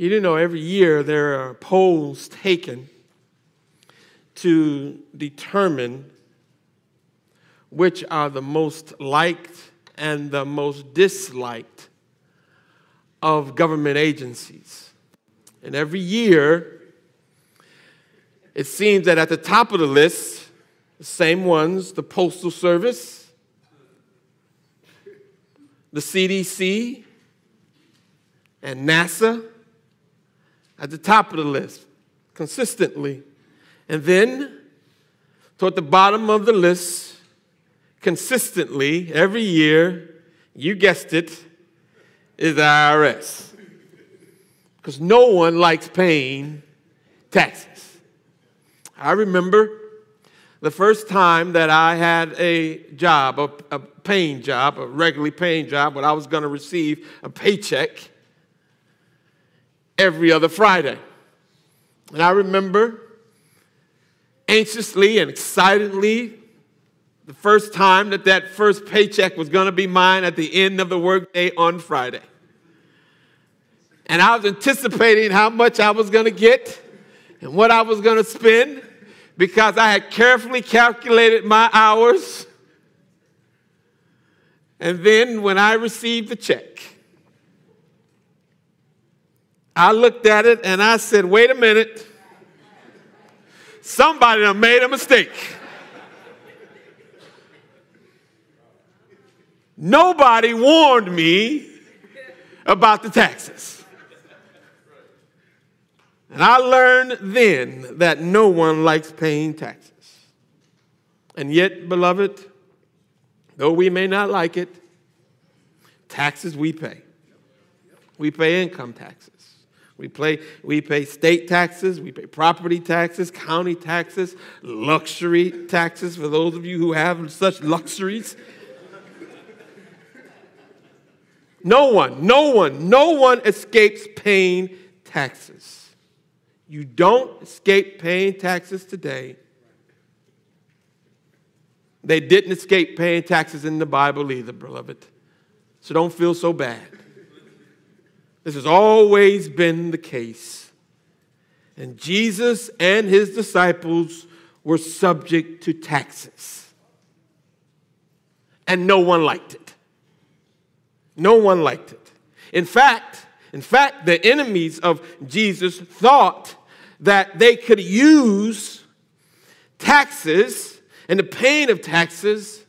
You do know every year there are polls taken to determine which are the most liked and the most disliked of government agencies. And every year, it seems that at the top of the list, the same ones the Postal Service, the CDC, and NASA at the top of the list consistently. And then, toward the bottom of the list, consistently, every year, you guessed it, is the IRS. Because no one likes paying taxes. I remember the first time that I had a job, a, a paying job, a regularly paying job, when I was going to receive a paycheck every other Friday. And I remember anxiously and excitedly the first time that that first paycheck was going to be mine at the end of the workday on Friday. And I was anticipating how much I was going to get and what I was going to spend because I had carefully calculated my hours. And then when I received the check, I looked at it and I said, wait a minute. Somebody done made a mistake. Nobody warned me about the taxes. And I learned then that no one likes paying taxes. And yet, beloved, though we may not like it, taxes we pay. We pay income taxes. We, pay we pay state taxes, we pay property taxes, county taxes, luxury taxes for those of you who have such luxuries. No one, no one, no one escapes paying taxes. You don't escape paying taxes today. They didn't escape paying taxes in the Bible either, beloved. So don't feel so bad. This has always been the case. And Jesus and his disciples were subject to taxes. And no one liked it. No one liked it. In fact, in fact, the enemies of Jesus thought that they could use taxes and the paying of taxes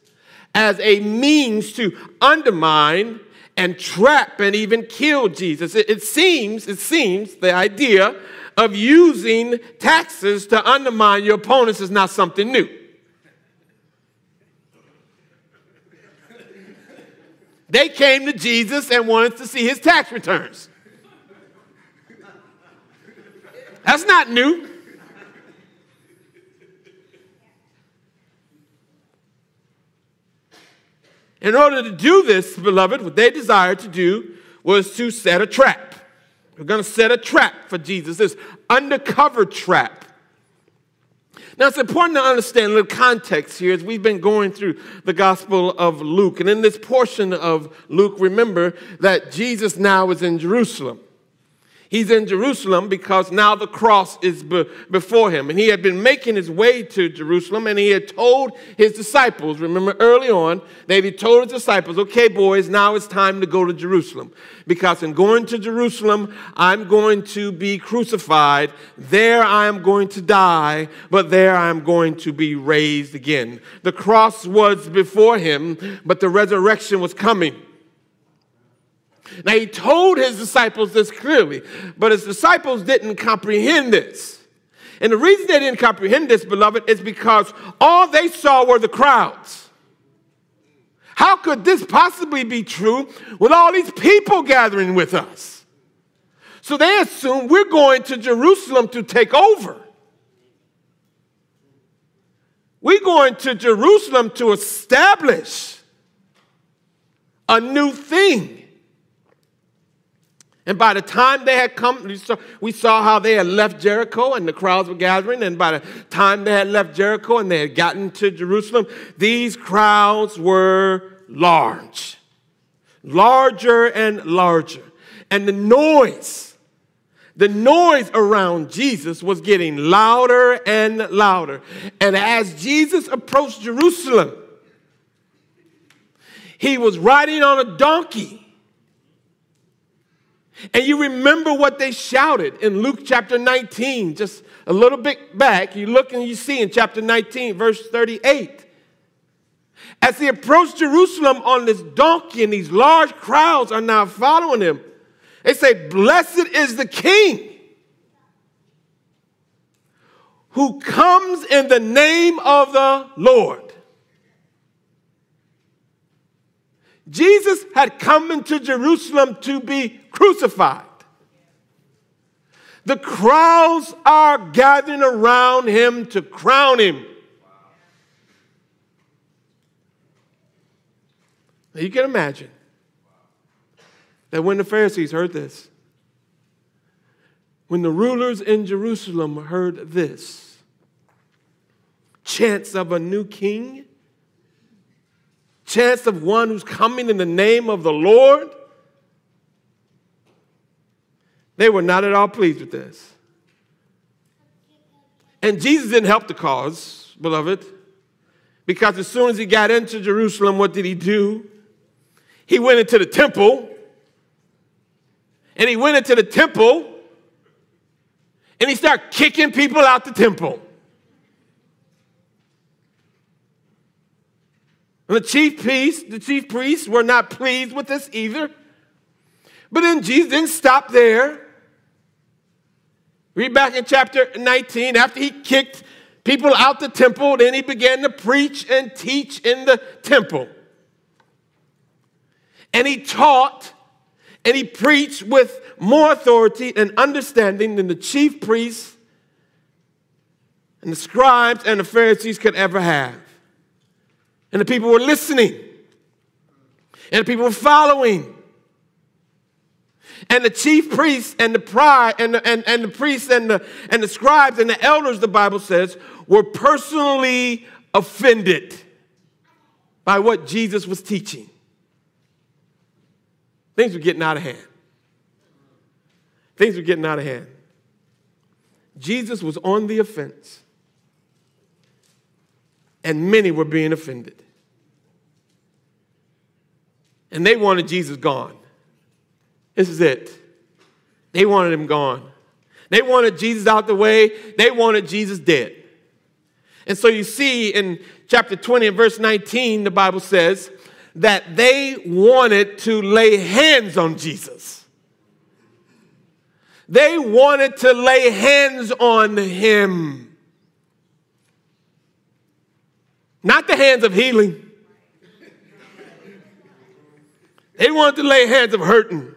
as a means to undermine and trap and even kill Jesus. It, it, seems, it seems the idea of using taxes to undermine your opponents is not something new. They came to Jesus and wanted to see his tax returns. That's not new. In order to do this, beloved, what they desired to do was to set a trap. We're going to set a trap for Jesus, this undercover trap. Now, it's important to understand little context here as we've been going through the Gospel of Luke. And in this portion of Luke, remember that Jesus now is in Jerusalem. He's in Jerusalem because now the cross is be- before him. And he had been making his way to Jerusalem and he had told his disciples, remember early on, that he told his disciples, okay, boys, now it's time to go to Jerusalem. Because in going to Jerusalem, I'm going to be crucified. There I am going to die, but there I am going to be raised again. The cross was before him, but the resurrection was coming. Now, he told his disciples this clearly, but his disciples didn't comprehend this. And the reason they didn't comprehend this, beloved, is because all they saw were the crowds. How could this possibly be true with all these people gathering with us? So they assume we're going to Jerusalem to take over. We're going to Jerusalem to establish a new thing. And by the time they had come, we saw, we saw, how they had left Jericho and the crowds were gathering. And by the time they had left Jericho and they had gotten to Jerusalem, these crowds were large, larger and larger. And the noise the noise around Jesus was getting louder and louder. And as Jesus approached Jerusalem, he was riding on a donkey. And you remember what they shouted in Luke chapter 19, just a little bit back. You look and you see in chapter 19, verse 38. As he approached Jerusalem on this donkey, and these large crowds are now following him, they say, Blessed is the King who comes in the name of the Lord. Jesus had come into Jerusalem to be crucified. The crowds are gathering around him to crown him. Now you can imagine that when the Pharisees heard this, when the rulers in Jerusalem heard this, chance of a new king, chance of one who's coming in the name of the Lord, they were not at all pleased with this. And Jesus didn't help the cause, beloved, because as soon as he got into Jerusalem, what did he do? He went into the temple, and he went into the temple, and he started kicking people out the temple. And the chief priests, the chief priests were not pleased with this either. But then Jesus didn't stop there. Read back in chapter 19. After he kicked people out the temple, then he began to preach and teach in the temple. And he taught and he preached with more authority and understanding than the chief priests and the scribes and the Pharisees could ever have. And the people were listening. And the people were following. And the chief priests and the pride and the, and, and the priests and the, and the scribes and the elders, the Bible says, were personally offended by what Jesus was teaching. Things were getting out of hand. Things were getting out of hand. Jesus was on the offense and many were being offended. And they wanted Jesus gone. This is it. They wanted him gone. They wanted Jesus out the way, they wanted Jesus dead. And so you see in chapter 20 and verse 19, the Bible says that they wanted to lay hands on Jesus. They wanted to lay hands on him. not the hands of healing. They wanted to lay hands of hurting.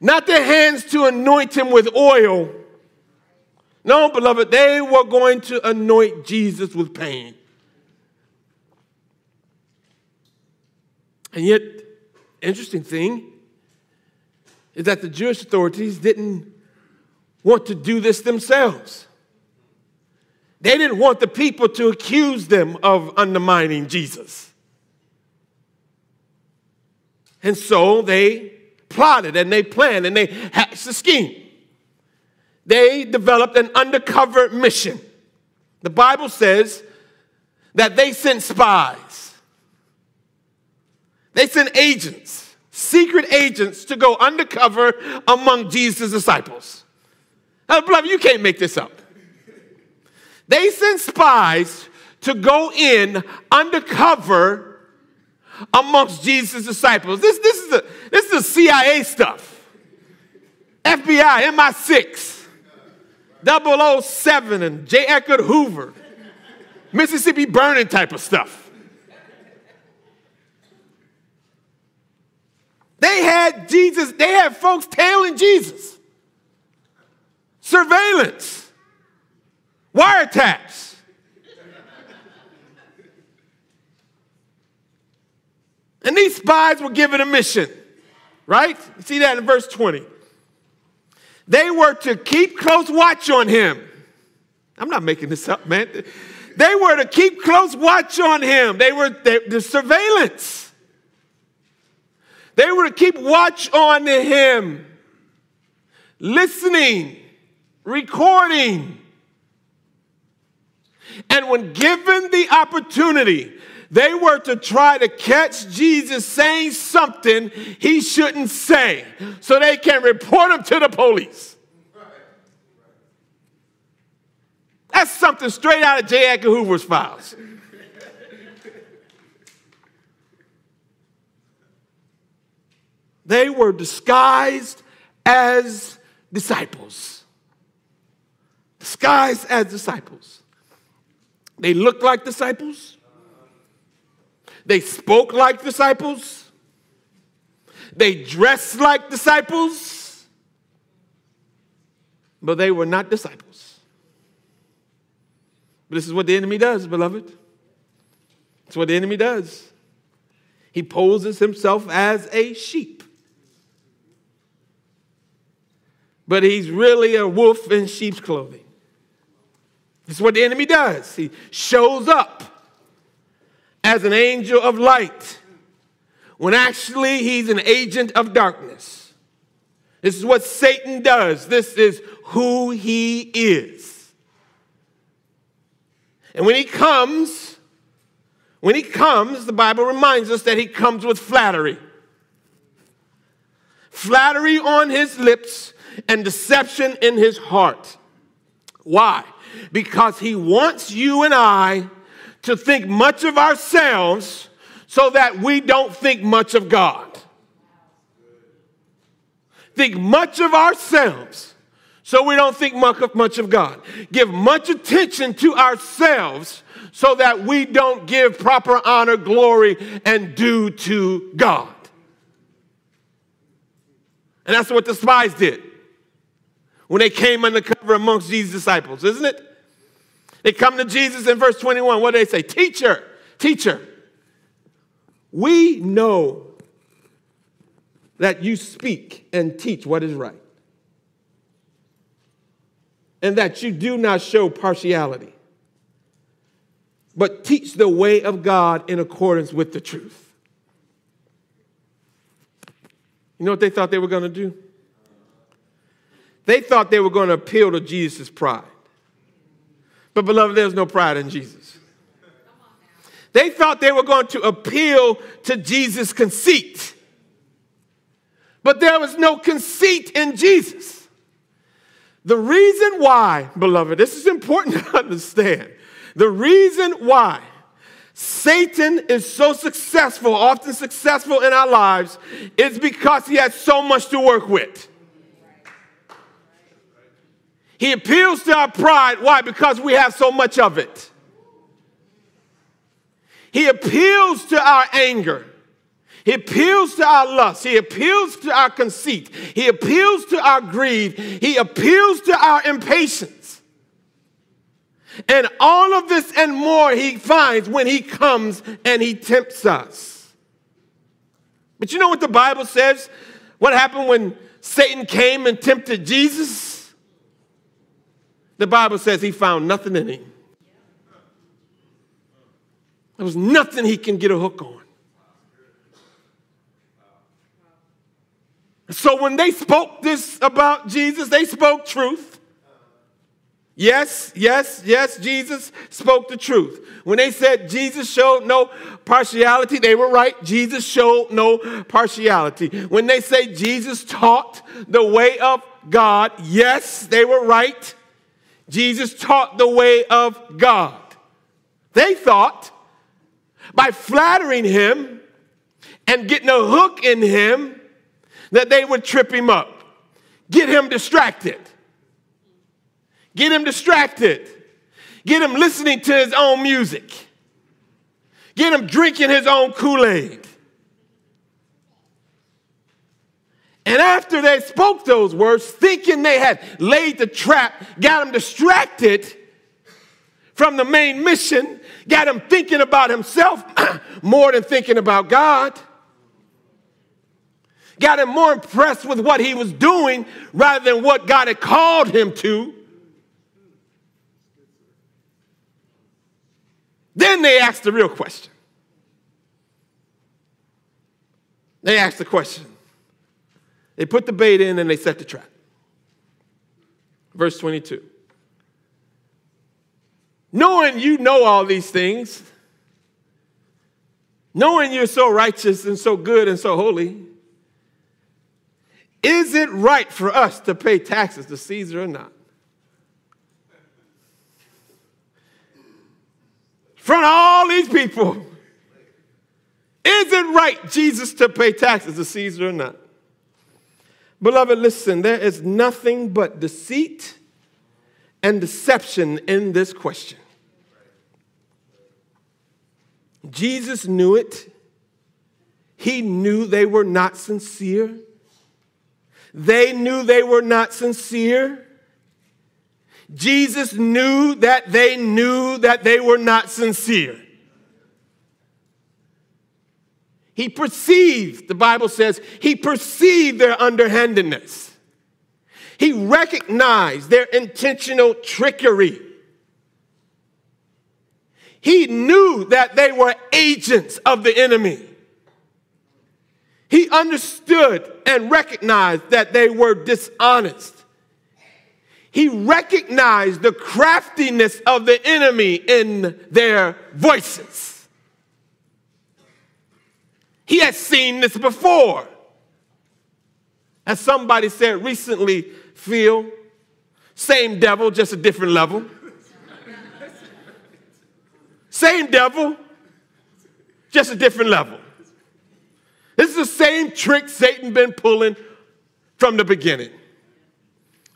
Not the hands to anoint him with oil. No, beloved, they were going to anoint Jesus with pain. And yet, interesting thing is that the Jewish authorities didn't want to do this themselves. They didn't want the people to accuse them of undermining Jesus. And so they plotted and they planned and they hatched a scheme. They developed an undercover mission. The Bible says that they sent spies, they sent agents, secret agents to go undercover among Jesus' disciples. Now, beloved, you can't make this up. They sent spies to go in undercover amongst Jesus' disciples. This, this, is, the, this is the CIA stuff. FBI, MI6, 007, and J. Edgar Hoover, Mississippi burning type of stuff. They had Jesus, they had folks tailing Jesus. Surveillance wiretaps. And these spies were given a mission, right? You see that in verse 20. They were to keep close watch on him. I'm not making this up, man. They were to keep close watch on him. They were the surveillance. They were to keep watch on him, listening, recording. And when given the opportunity, they were to try to catch Jesus saying something he shouldn't say so they can report him to the police. That's something straight out of J. Edgar Hoover's files. They were disguised as disciples. Disguised as disciples. They looked like disciples. They spoke like disciples. They dressed like disciples. But they were not disciples. But this is what the enemy does, beloved. It's what the enemy does. He poses himself as a sheep. but he's really a wolf in sheep's clothing. This is what the enemy does. He shows up as an angel of light when actually he's an agent of darkness. This is what Satan does. This is who he is. And when he comes, when he comes, the Bible reminds us that he comes with flattery. Flattery on his lips and deception in his heart. Why? Because he wants you and I to think much of ourselves so that we don't think much of God. Think much of ourselves so we don't think much of God. Give much attention to ourselves so that we don't give proper honor, glory, and due to God. And that's what the spies did when they came undercover amongst Jesus' disciples, isn't it? They come to Jesus in verse 21. What do they say? Teacher, teacher, we know that you speak and teach what is right, and that you do not show partiality, but teach the way of God in accordance with the truth. You know what they thought they were going to do? They thought they were going to appeal to Jesus' pride. But, beloved, there's no pride in Jesus. They thought they were going to appeal to Jesus' conceit. But there was no conceit in Jesus. The reason why, beloved, this is important to understand. The reason why Satan is so successful, often successful in our lives, is because he has so much to work with. He appeals to our pride. Why? Because we have so much of it. He appeals to our anger. He appeals to our lust. He appeals to our conceit. He appeals to our greed. He appeals to our impatience. And all of this and more he finds when he comes and he tempts us. But you know what the Bible says? What happened when Satan came and tempted Jesus? The Bible says he found nothing in him. There was nothing he can get a hook on. So when they spoke this about Jesus, they spoke truth. Yes, yes, yes, Jesus spoke the truth. When they said Jesus showed no partiality, they were right. Jesus showed no partiality. When they say Jesus taught the way of God, yes, they were right. Jesus taught the way of God. They thought by flattering him and getting a hook in him that they would trip him up, get him distracted, get him distracted, get him listening to his own music, get him drinking his own Kool Aid. And after they spoke those words, thinking they had laid the trap, got him distracted from the main mission, got him thinking about himself more than thinking about God, got him more impressed with what he was doing rather than what God had called him to. Then they asked the real question They asked the question. They put the bait in and they set the trap. Verse 22. Knowing you know all these things, knowing you're so righteous and so good and so holy, is it right for us to pay taxes to Caesar or not? Of all these people, is it right, Jesus, to pay taxes to Caesar or not? Beloved, listen, there is nothing but deceit and deception in this question. Jesus knew it. He knew they were not sincere. They knew they were not sincere. Jesus knew that they knew that they were not sincere. He perceived, the Bible says, he perceived their underhandedness. He recognized their intentional trickery. He knew that they were agents of the enemy. He understood and recognized that they were dishonest. He recognized the craftiness of the enemy in their voices. He had seen this before. As somebody said recently, Phil, same devil, just a different level. same devil, just a different level. This is the same trick Satan been pulling from the beginning.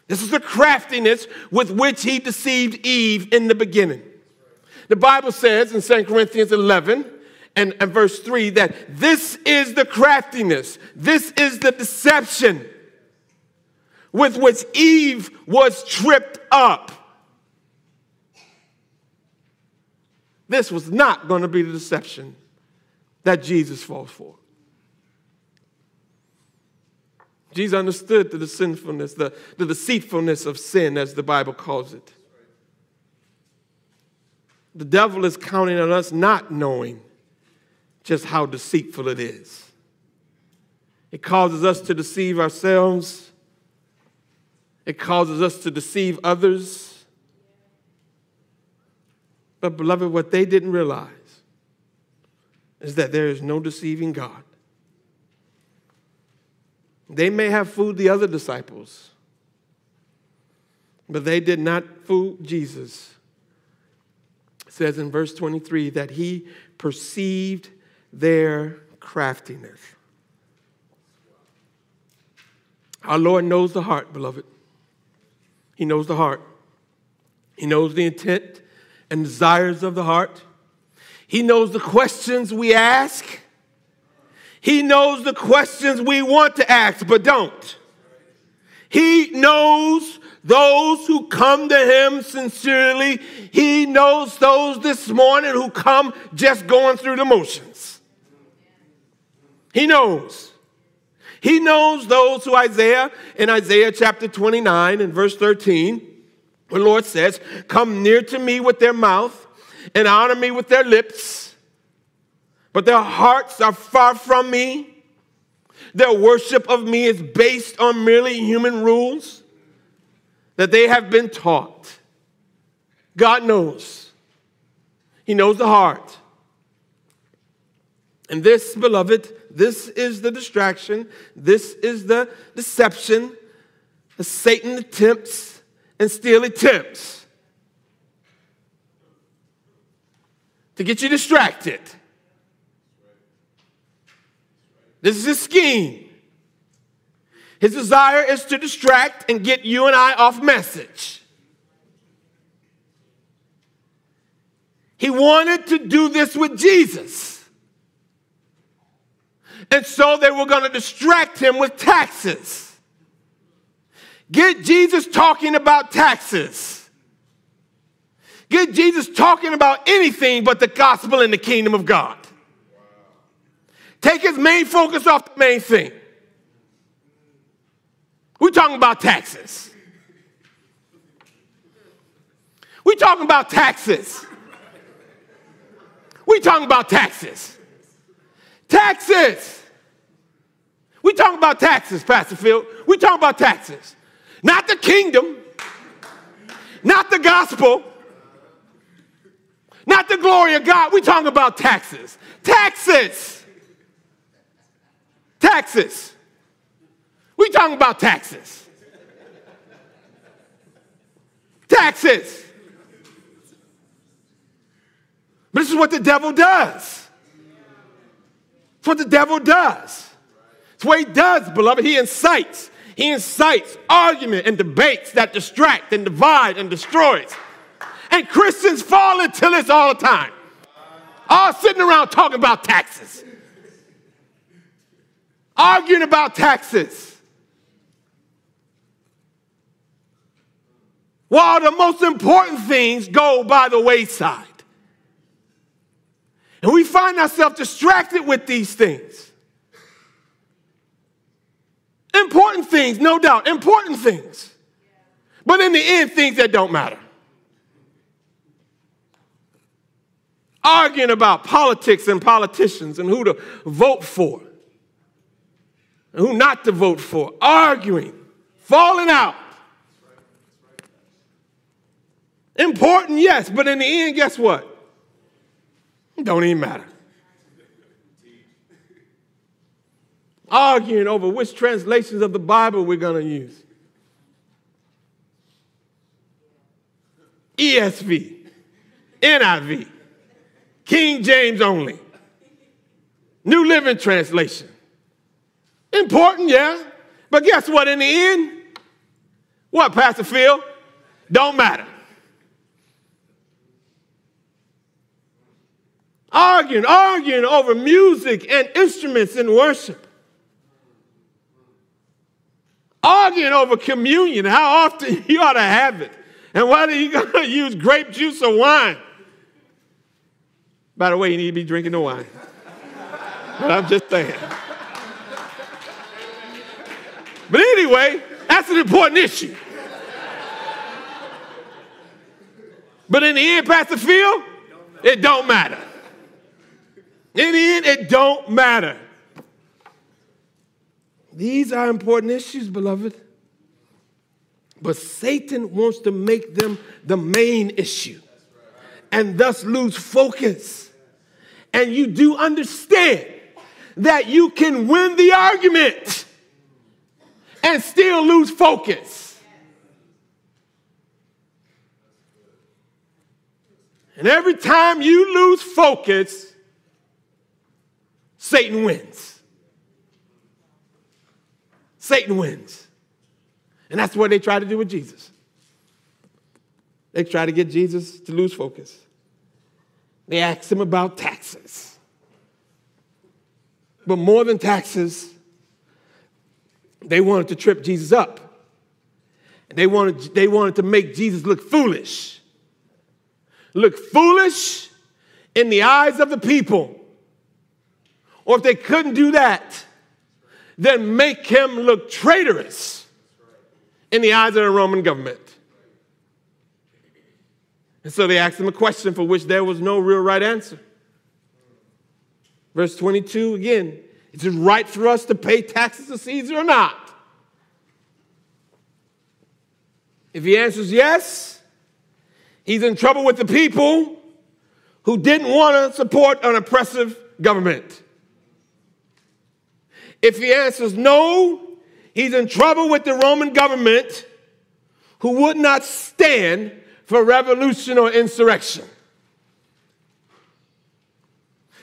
This is the craftiness with which he deceived Eve in the beginning. The Bible says in 2 Corinthians 11 and, and verse 3 that this is the craftiness, this is the deception with which Eve was tripped up. This was not going to be the deception that Jesus falls for. Jesus understood the sinfulness, the, the deceitfulness of sin, as the Bible calls it. The devil is counting on us not knowing just how deceitful it is. It causes us to deceive ourselves, it causes us to deceive others. But, beloved, what they didn't realize is that there is no deceiving God. They may have fooled the other disciples, but they did not fool Jesus. It says in verse 23 that he perceived their craftiness. Our Lord knows the heart, beloved. He knows the heart. He knows the intent and desires of the heart. He knows the questions we ask. He knows the questions we want to ask but don't. He knows those who come to him sincerely. He knows those this morning who come just going through the motions. He knows. He knows those who Isaiah, in Isaiah chapter 29 and verse 13, the Lord says, Come near to me with their mouth and honor me with their lips but their hearts are far from me. Their worship of me is based on merely human rules that they have been taught. God knows. He knows the heart. And this, beloved, this is the distraction, this is the deception that Satan attempts and still attempts to get you distracted this is his scheme. His desire is to distract and get you and I off message. He wanted to do this with Jesus. And so they were going to distract him with taxes. Get Jesus talking about taxes. Get Jesus talking about anything but the gospel and the kingdom of God. Take his main focus off the main thing. We're talking about taxes. We're talking about taxes. We're talking about taxes. Taxes. We talking about taxes, Pastor Phil. We talking about taxes. Not the kingdom, not the gospel, not the glory of God. We talking about taxes. Taxes. Taxes. We talking about taxes. Taxes. But this is what the devil does. It's what the devil does. It's what he does, beloved. He incites. He incites argument and debates that distract and divide and destroys. And Christians fall into this all the time. All sitting around talking about taxes, arguing about taxes. While the most important things go by the wayside. And we find ourselves distracted with these things. Important things, no doubt, important things. But in the end, things that don't matter. Arguing about politics and politicians and who to vote for and who not to vote for. Arguing, falling out. Important, yes, but in the end, guess what? It don't even matter. Arguing over which translations of the Bible we're going to use. ESV, NIV, King James only, New Living Translation. Important, yeah. But guess what? In the end, what, Pastor Phil? Don't matter. arguing, arguing over music and instruments in worship. Arguing over communion, how often you ought to have it, and whether you're going to use grape juice or wine. By the way, you need to be drinking the wine. but I'm just saying. But anyway, that's an important issue. But in the end, Pastor Phil, it don't matter. In the end, it don't matter. These are important issues, beloved. But Satan wants to make them the main issue and thus lose focus. And you do understand that you can win the argument and still lose focus. And every time you lose focus, Satan wins. Satan wins. And that's what they try to do with Jesus. They try to get Jesus to lose focus. They asked him about taxes. But more than taxes, they wanted to trip Jesus up. They wanted, they wanted to make Jesus look foolish. Look foolish in the eyes of the people or if they couldn't do that, then make him look traitorous in the eyes of the Roman government. And so they asked him a question for which there was no real right answer. Verse 22 again, is it right for us to pay taxes to Caesar or not? If he answers yes, he's in trouble with the people who didn't want to support an oppressive government. If he answers no, he's in trouble with the Roman government who would not stand for revolution or insurrection.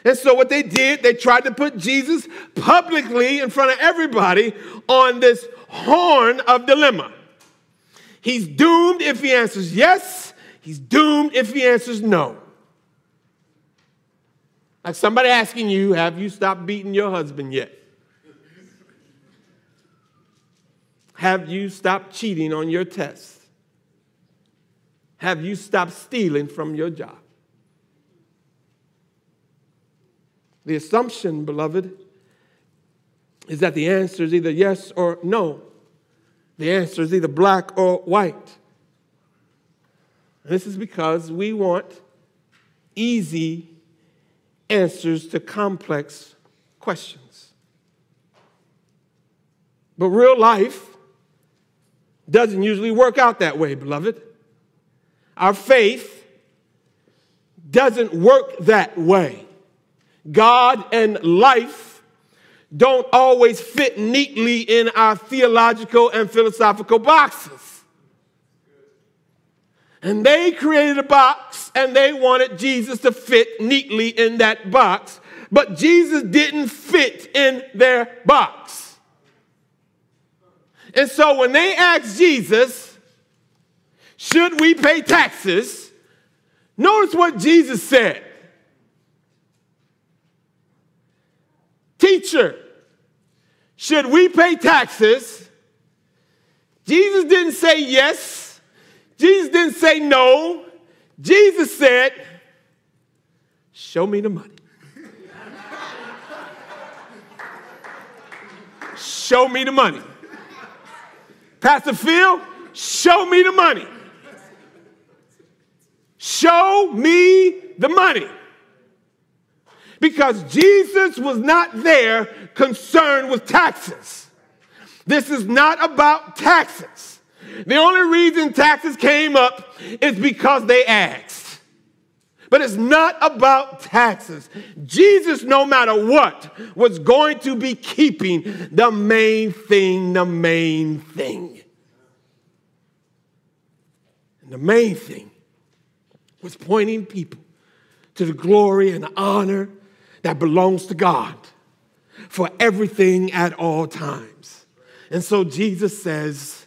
And so, what they did, they tried to put Jesus publicly in front of everybody on this horn of dilemma. He's doomed if he answers yes, he's doomed if he answers no. Like somebody asking you, Have you stopped beating your husband yet? Have you stopped cheating on your test? Have you stopped stealing from your job? The assumption, beloved, is that the answer is either yes or no. The answer is either black or white. And this is because we want easy answers to complex questions. But real life doesn't usually work out that way, beloved. Our faith doesn't work that way. God and life don't always fit neatly in our theological and philosophical boxes. And they created a box and they wanted Jesus to fit neatly in that box, but Jesus didn't fit in their box. And so when they asked Jesus, should we pay taxes? Notice what Jesus said. Teacher, should we pay taxes? Jesus didn't say yes. Jesus didn't say no. Jesus said, Show me the money. show me the money. Pastor Phil, show me the money. Show me the money. Because Jesus was not there concerned with taxes. This is not about taxes. The only reason taxes came up is because they asked. But it's not about taxes. Jesus, no matter what, was going to be keeping the main thing, the main thing. And the main thing was pointing people to the glory and the honor that belongs to God for everything at all times. And so Jesus says,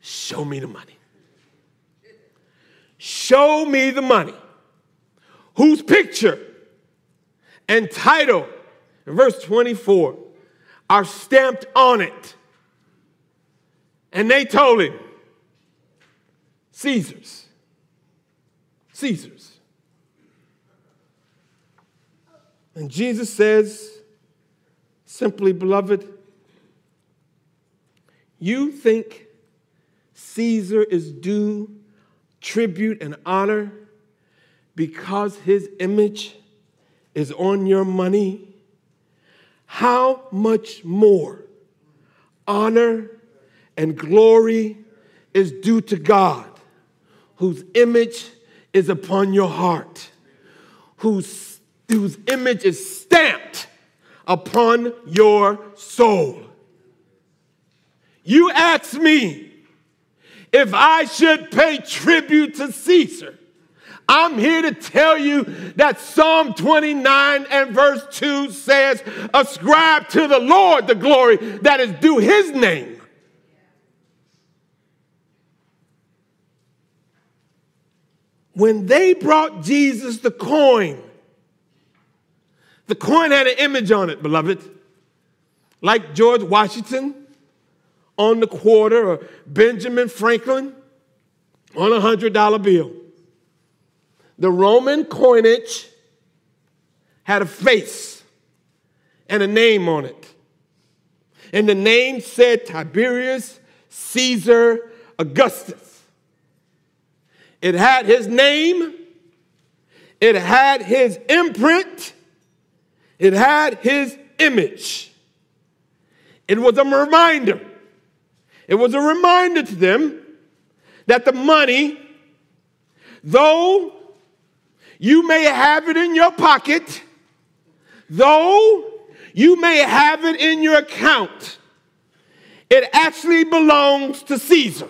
Show me the money. Show me the money. Whose picture and title, verse 24, are stamped on it. And they told him, Caesar's. Caesar's. And Jesus says, simply, beloved, you think Caesar is due tribute and honor because his image is on your money? How much more honor and glory is due to God, whose image is upon your heart, whose whose image is stamped upon your soul. You ask me if I should pay tribute to Caesar. I'm here to tell you that Psalm 29 and verse 2 says, Ascribe to the Lord the glory that is due his name. When they brought Jesus the coin, the coin had an image on it, beloved, like George Washington on the quarter or Benjamin Franklin on a $100 bill. The Roman coinage had a face and a name on it. And the name said Tiberius Caesar Augustus. It had his name, it had his imprint, it had his image. It was a reminder. It was a reminder to them that the money, though you may have it in your pocket, though you may have it in your account, it actually belongs to Caesar.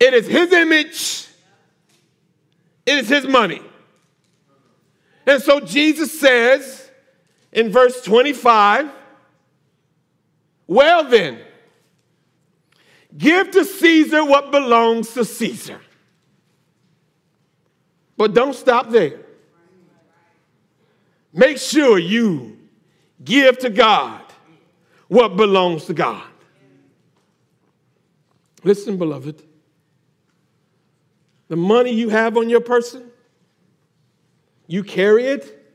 It is his image, it is his money. And so Jesus says in verse 25, Well then, give to Caesar what belongs to Caesar. But don't stop there. Make sure you give to God what belongs to God. Listen, beloved, the money you have on your person, you carry it,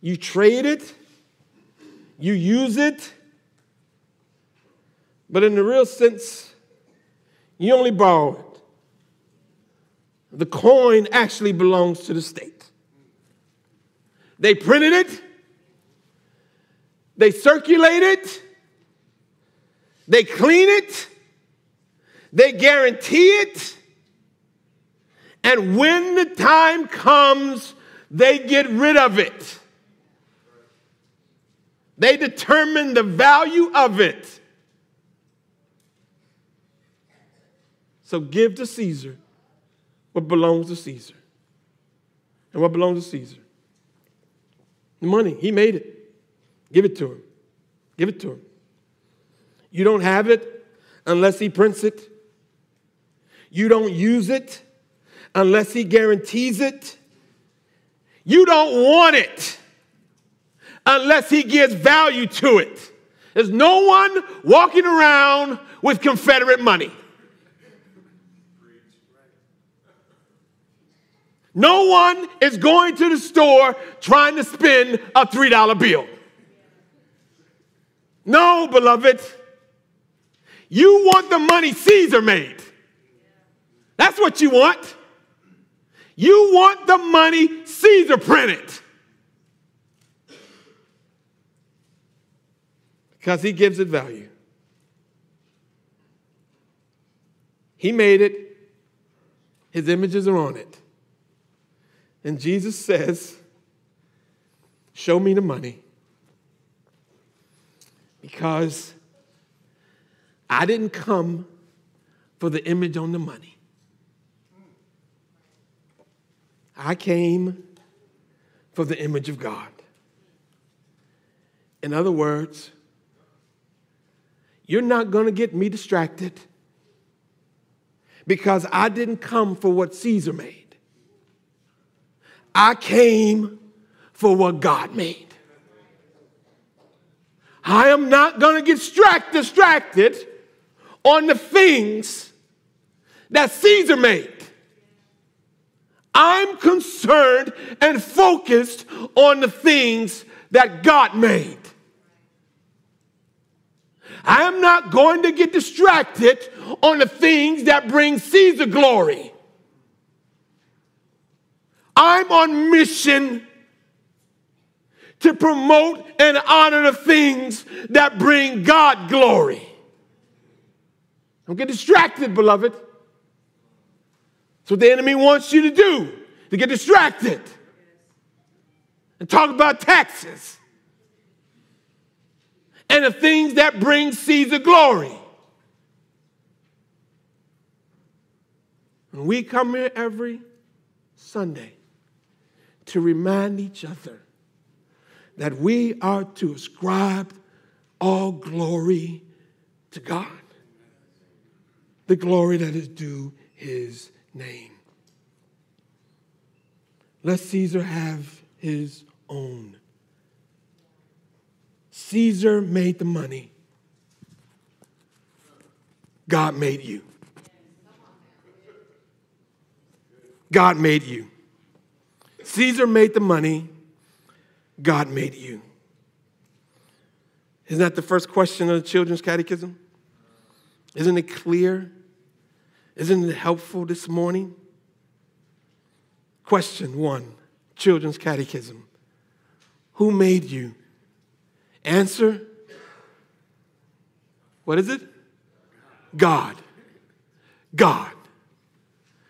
you trade it, you use it, but in the real sense, you only borrow it. The coin actually belongs to the state. They printed it, they circulate it, they clean it, they guarantee it, and when the time comes, they get rid of it. They determine the value of it. So give to Caesar what belongs to Caesar. And what belongs to Caesar? The money. He made it. Give it to him. Give it to him. You don't have it unless he prints it. You don't use it unless he guarantees it. You don't want it unless he gives value to it. There's no one walking around with Confederate money. No one is going to the store trying to spend a $3 bill. No, beloved. You want the money Caesar made. That's what you want. You want the money Caesar printed. Because he gives it value. He made it, his images are on it. And Jesus says, Show me the money. Because I didn't come for the image on the money. I came for the image of God. In other words, you're not going to get me distracted because I didn't come for what Caesar made. I came for what God made. I am not going to get distracted on the things that Caesar made. I'm concerned and focused on the things that God made. I am not going to get distracted on the things that bring Caesar glory. I'm on mission to promote and honor the things that bring God glory. Don't get distracted, beloved. That's what the enemy wants you to do, to get distracted and talk about taxes and the things that bring Caesar glory. And we come here every Sunday to remind each other that we are to ascribe all glory to God, the glory that is due his name. Let Caesar have his own. Caesar made the money. God made you. God made you. Caesar made the money. God made you. Isn't that the first question of the children's catechism? Isn't it clear? Isn't it helpful this morning? Question one Children's Catechism Who made you? Answer What is it? God. God.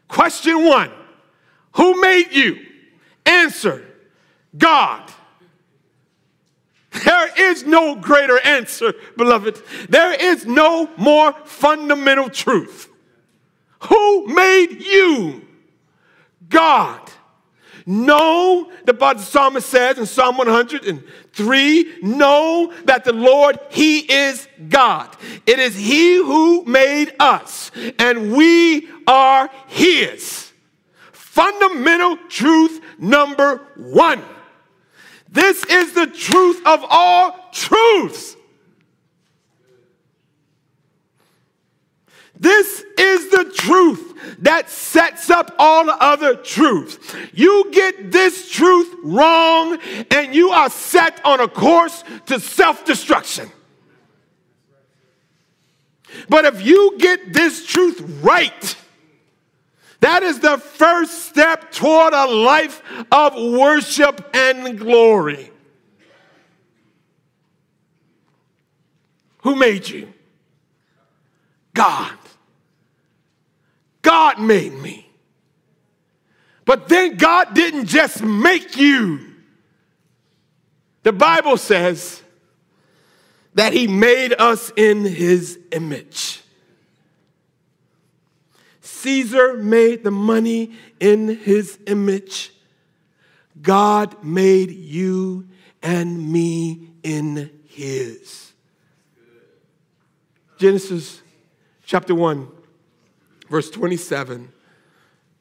Question one Who made you? Answer God. There is no greater answer, beloved. There is no more fundamental truth. Who made you? God. Know, the psalmist says in Psalm 103, know that the Lord, He is God. It is He who made us, and we are His. Fundamental truth number one. This is the truth of all truths. This is the truth that sets up all the other truths. You get this truth wrong, and you are set on a course to self destruction. But if you get this truth right, that is the first step toward a life of worship and glory. Who made you? God. God made me. But then God didn't just make you. The Bible says that He made us in His image. Caesar made the money in His image. God made you and me in His. Genesis chapter 1, verse 27.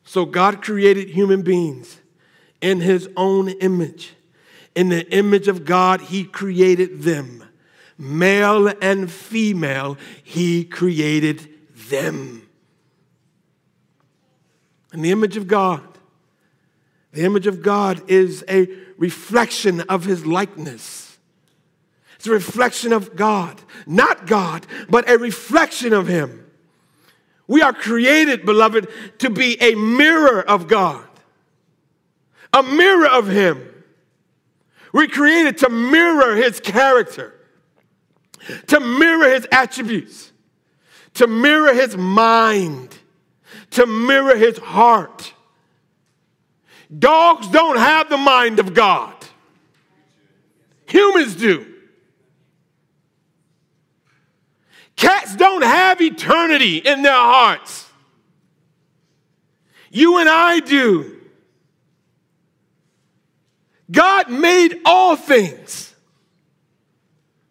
So God created human beings in his own image. In the image of God, he created them. Male and female, he created them. In the image of God, the image of God is a reflection of his likeness. It's a reflection of God, not God, but a reflection of him. We are created, beloved, to be a mirror of God, a mirror of Him. We're created to mirror His character, to mirror His attributes, to mirror His mind, to mirror His heart. Dogs don't have the mind of God, humans do. Cats don't have eternity in their hearts. You and I do. God made all things.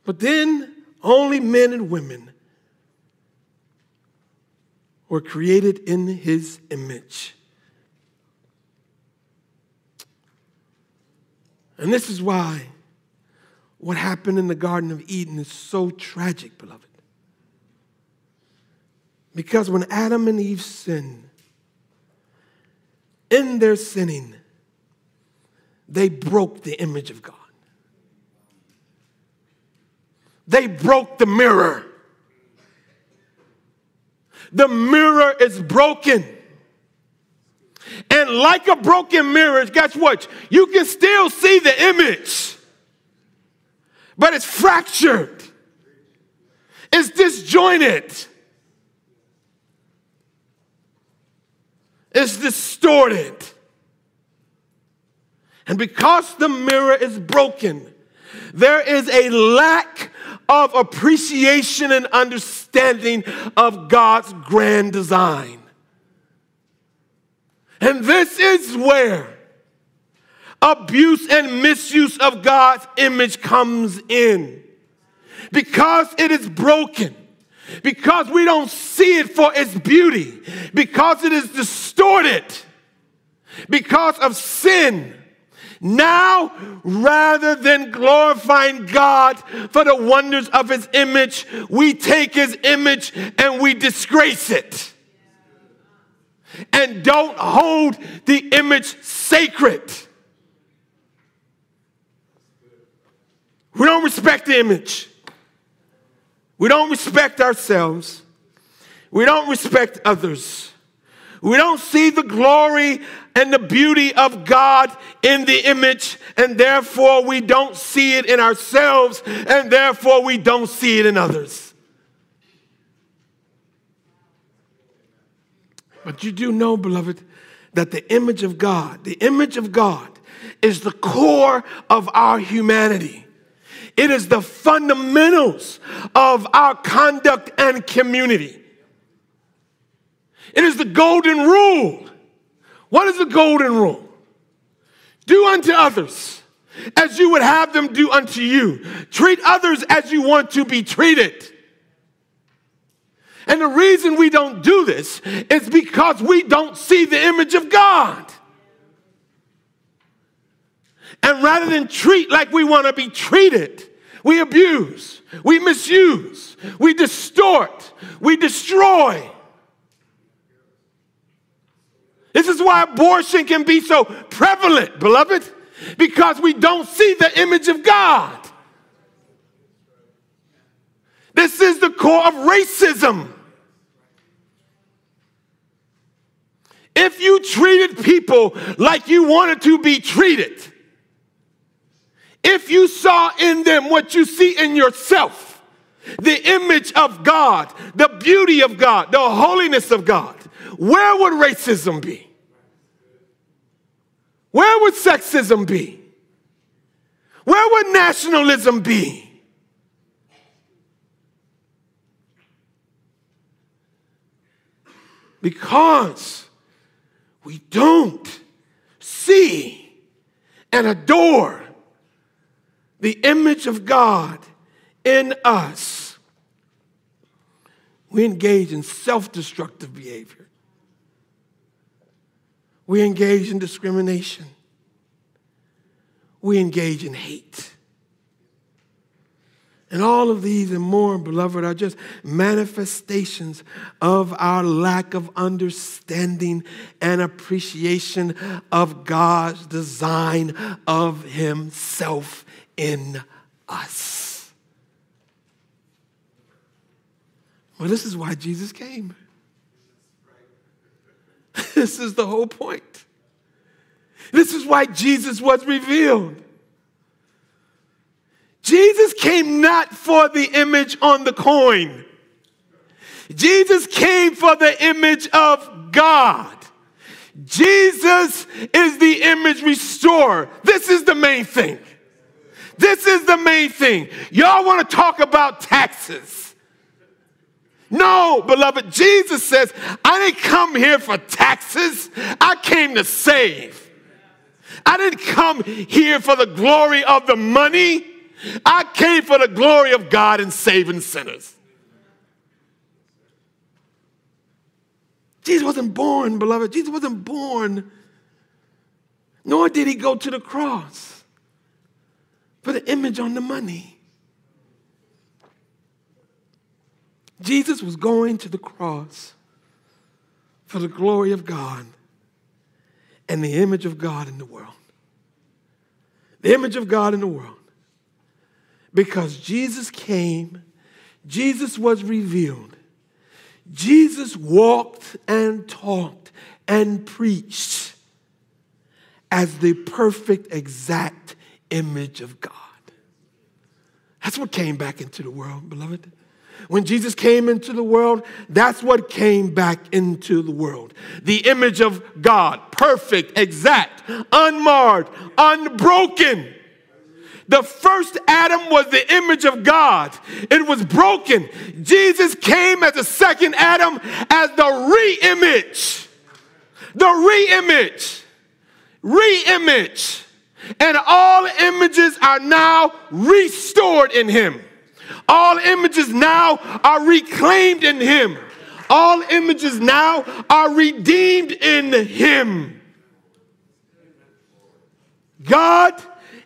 But then only men and women were created in his image. And this is why what happened in the Garden of Eden is so tragic, beloved. Because when Adam and Eve sinned, in their sinning, they broke the image of God. They broke the mirror. The mirror is broken. And like a broken mirror, guess what? You can still see the image, but it's fractured, it's disjointed. it's distorted. And because the mirror is broken, there is a lack of appreciation and understanding of God's grand design. And this is where abuse and misuse of God's image comes in. Because it is broken, because we don't see it for its beauty, because it is distorted, because of sin. Now, rather than glorifying God for the wonders of his image, we take his image and we disgrace it. And don't hold the image sacred. We don't respect the image. We don't respect ourselves. We don't respect others. We don't see the glory and the beauty of God in the image, and therefore we don't see it in ourselves, and therefore we don't see it in others. But you do know, beloved, that the image of God, the image of God, is the core of our humanity. It is the fundamentals of our conduct and community. It is the golden rule. What is the golden rule? Do unto others as you would have them do unto you. Treat others as you want to be treated. And the reason we don't do this is because we don't see the image of God. And rather than treat like we want to be treated, we abuse, we misuse, we distort, we destroy. This is why abortion can be so prevalent, beloved, because we don't see the image of God. This is the core of racism. If you treated people like you wanted to be treated, if you saw in them what you see in yourself, the image of God, the beauty of God, the holiness of God, where would racism be? Where would sexism be? Where would nationalism be? Because we don't see and adore the image of God in us, we engage in self destructive behavior. We engage in discrimination. We engage in hate. And all of these and more, beloved, are just manifestations of our lack of understanding and appreciation of God's design of Himself in us. Well, this is why Jesus came. This is the whole point. This is why Jesus was revealed. Jesus came not for the image on the coin. Jesus came for the image of God. Jesus is the image restorer. This is the main thing. This is the main thing. Y'all want to talk about taxes. No, beloved, Jesus says, I didn't come here for taxes. I came to save. I didn't come here for the glory of the money. I came for the glory of God and saving sinners. Jesus wasn't born, beloved. Jesus wasn't born, nor did he go to the cross for the image on the money. Jesus was going to the cross for the glory of God and the image of God in the world. The image of God in the world. Because Jesus came, Jesus was revealed, Jesus walked and talked and preached as the perfect, exact image of God. That's what came back into the world, beloved. When Jesus came into the world, that's what came back into the world. The image of God, perfect, exact, unmarred, unbroken. The first Adam was the image of God. It was broken. Jesus came as the second Adam as the re image. The re image. Re image. And all images are now restored in him. All images now are reclaimed in him. All images now are redeemed in him. God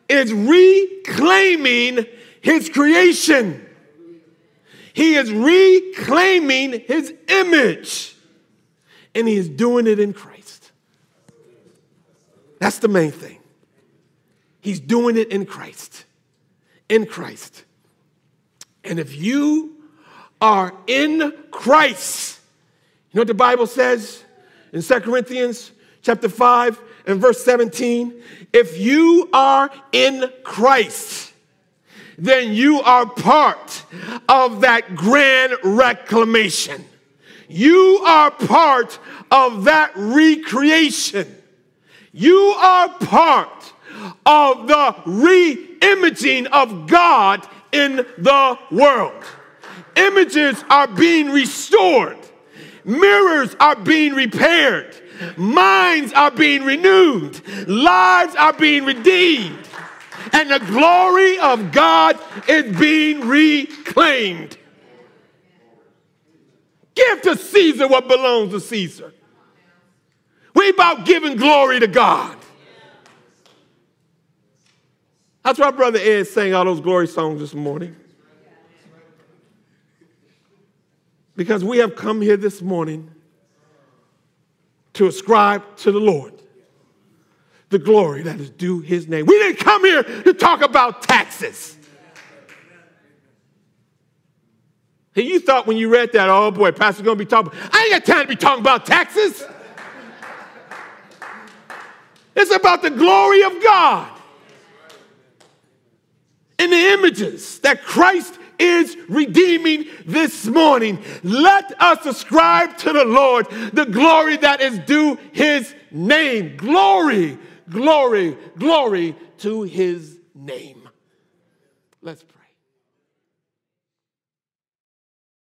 is reclaiming his creation. He is reclaiming his image. And he is doing it in Christ. That's the main thing. He's doing it in Christ. In Christ. And if you are in Christ, you know what the Bible says in 2 Corinthians chapter 5 and verse 17? If you are in Christ, then you are part of that grand reclamation. You are part of that recreation. You are part of the re imaging of God in the world. Images are being restored, mirrors are being repaired, minds are being renewed, lives are being redeemed, and the glory of God is being reclaimed. Give to Caesar what belongs to Caesar. We about giving glory to God. That's why Brother Ed sang all those glory songs this morning. Because we have come here this morning to ascribe to the Lord the glory that is due his name. We didn't come here to talk about taxes. Hey, you thought when you read that, oh boy, Pastor's gonna be talking. I ain't got time to be talking about taxes. It's about the glory of God in the images that Christ is redeeming this morning. Let us ascribe to the Lord the glory that is due his name. Glory, glory, glory to his name. Let's pray.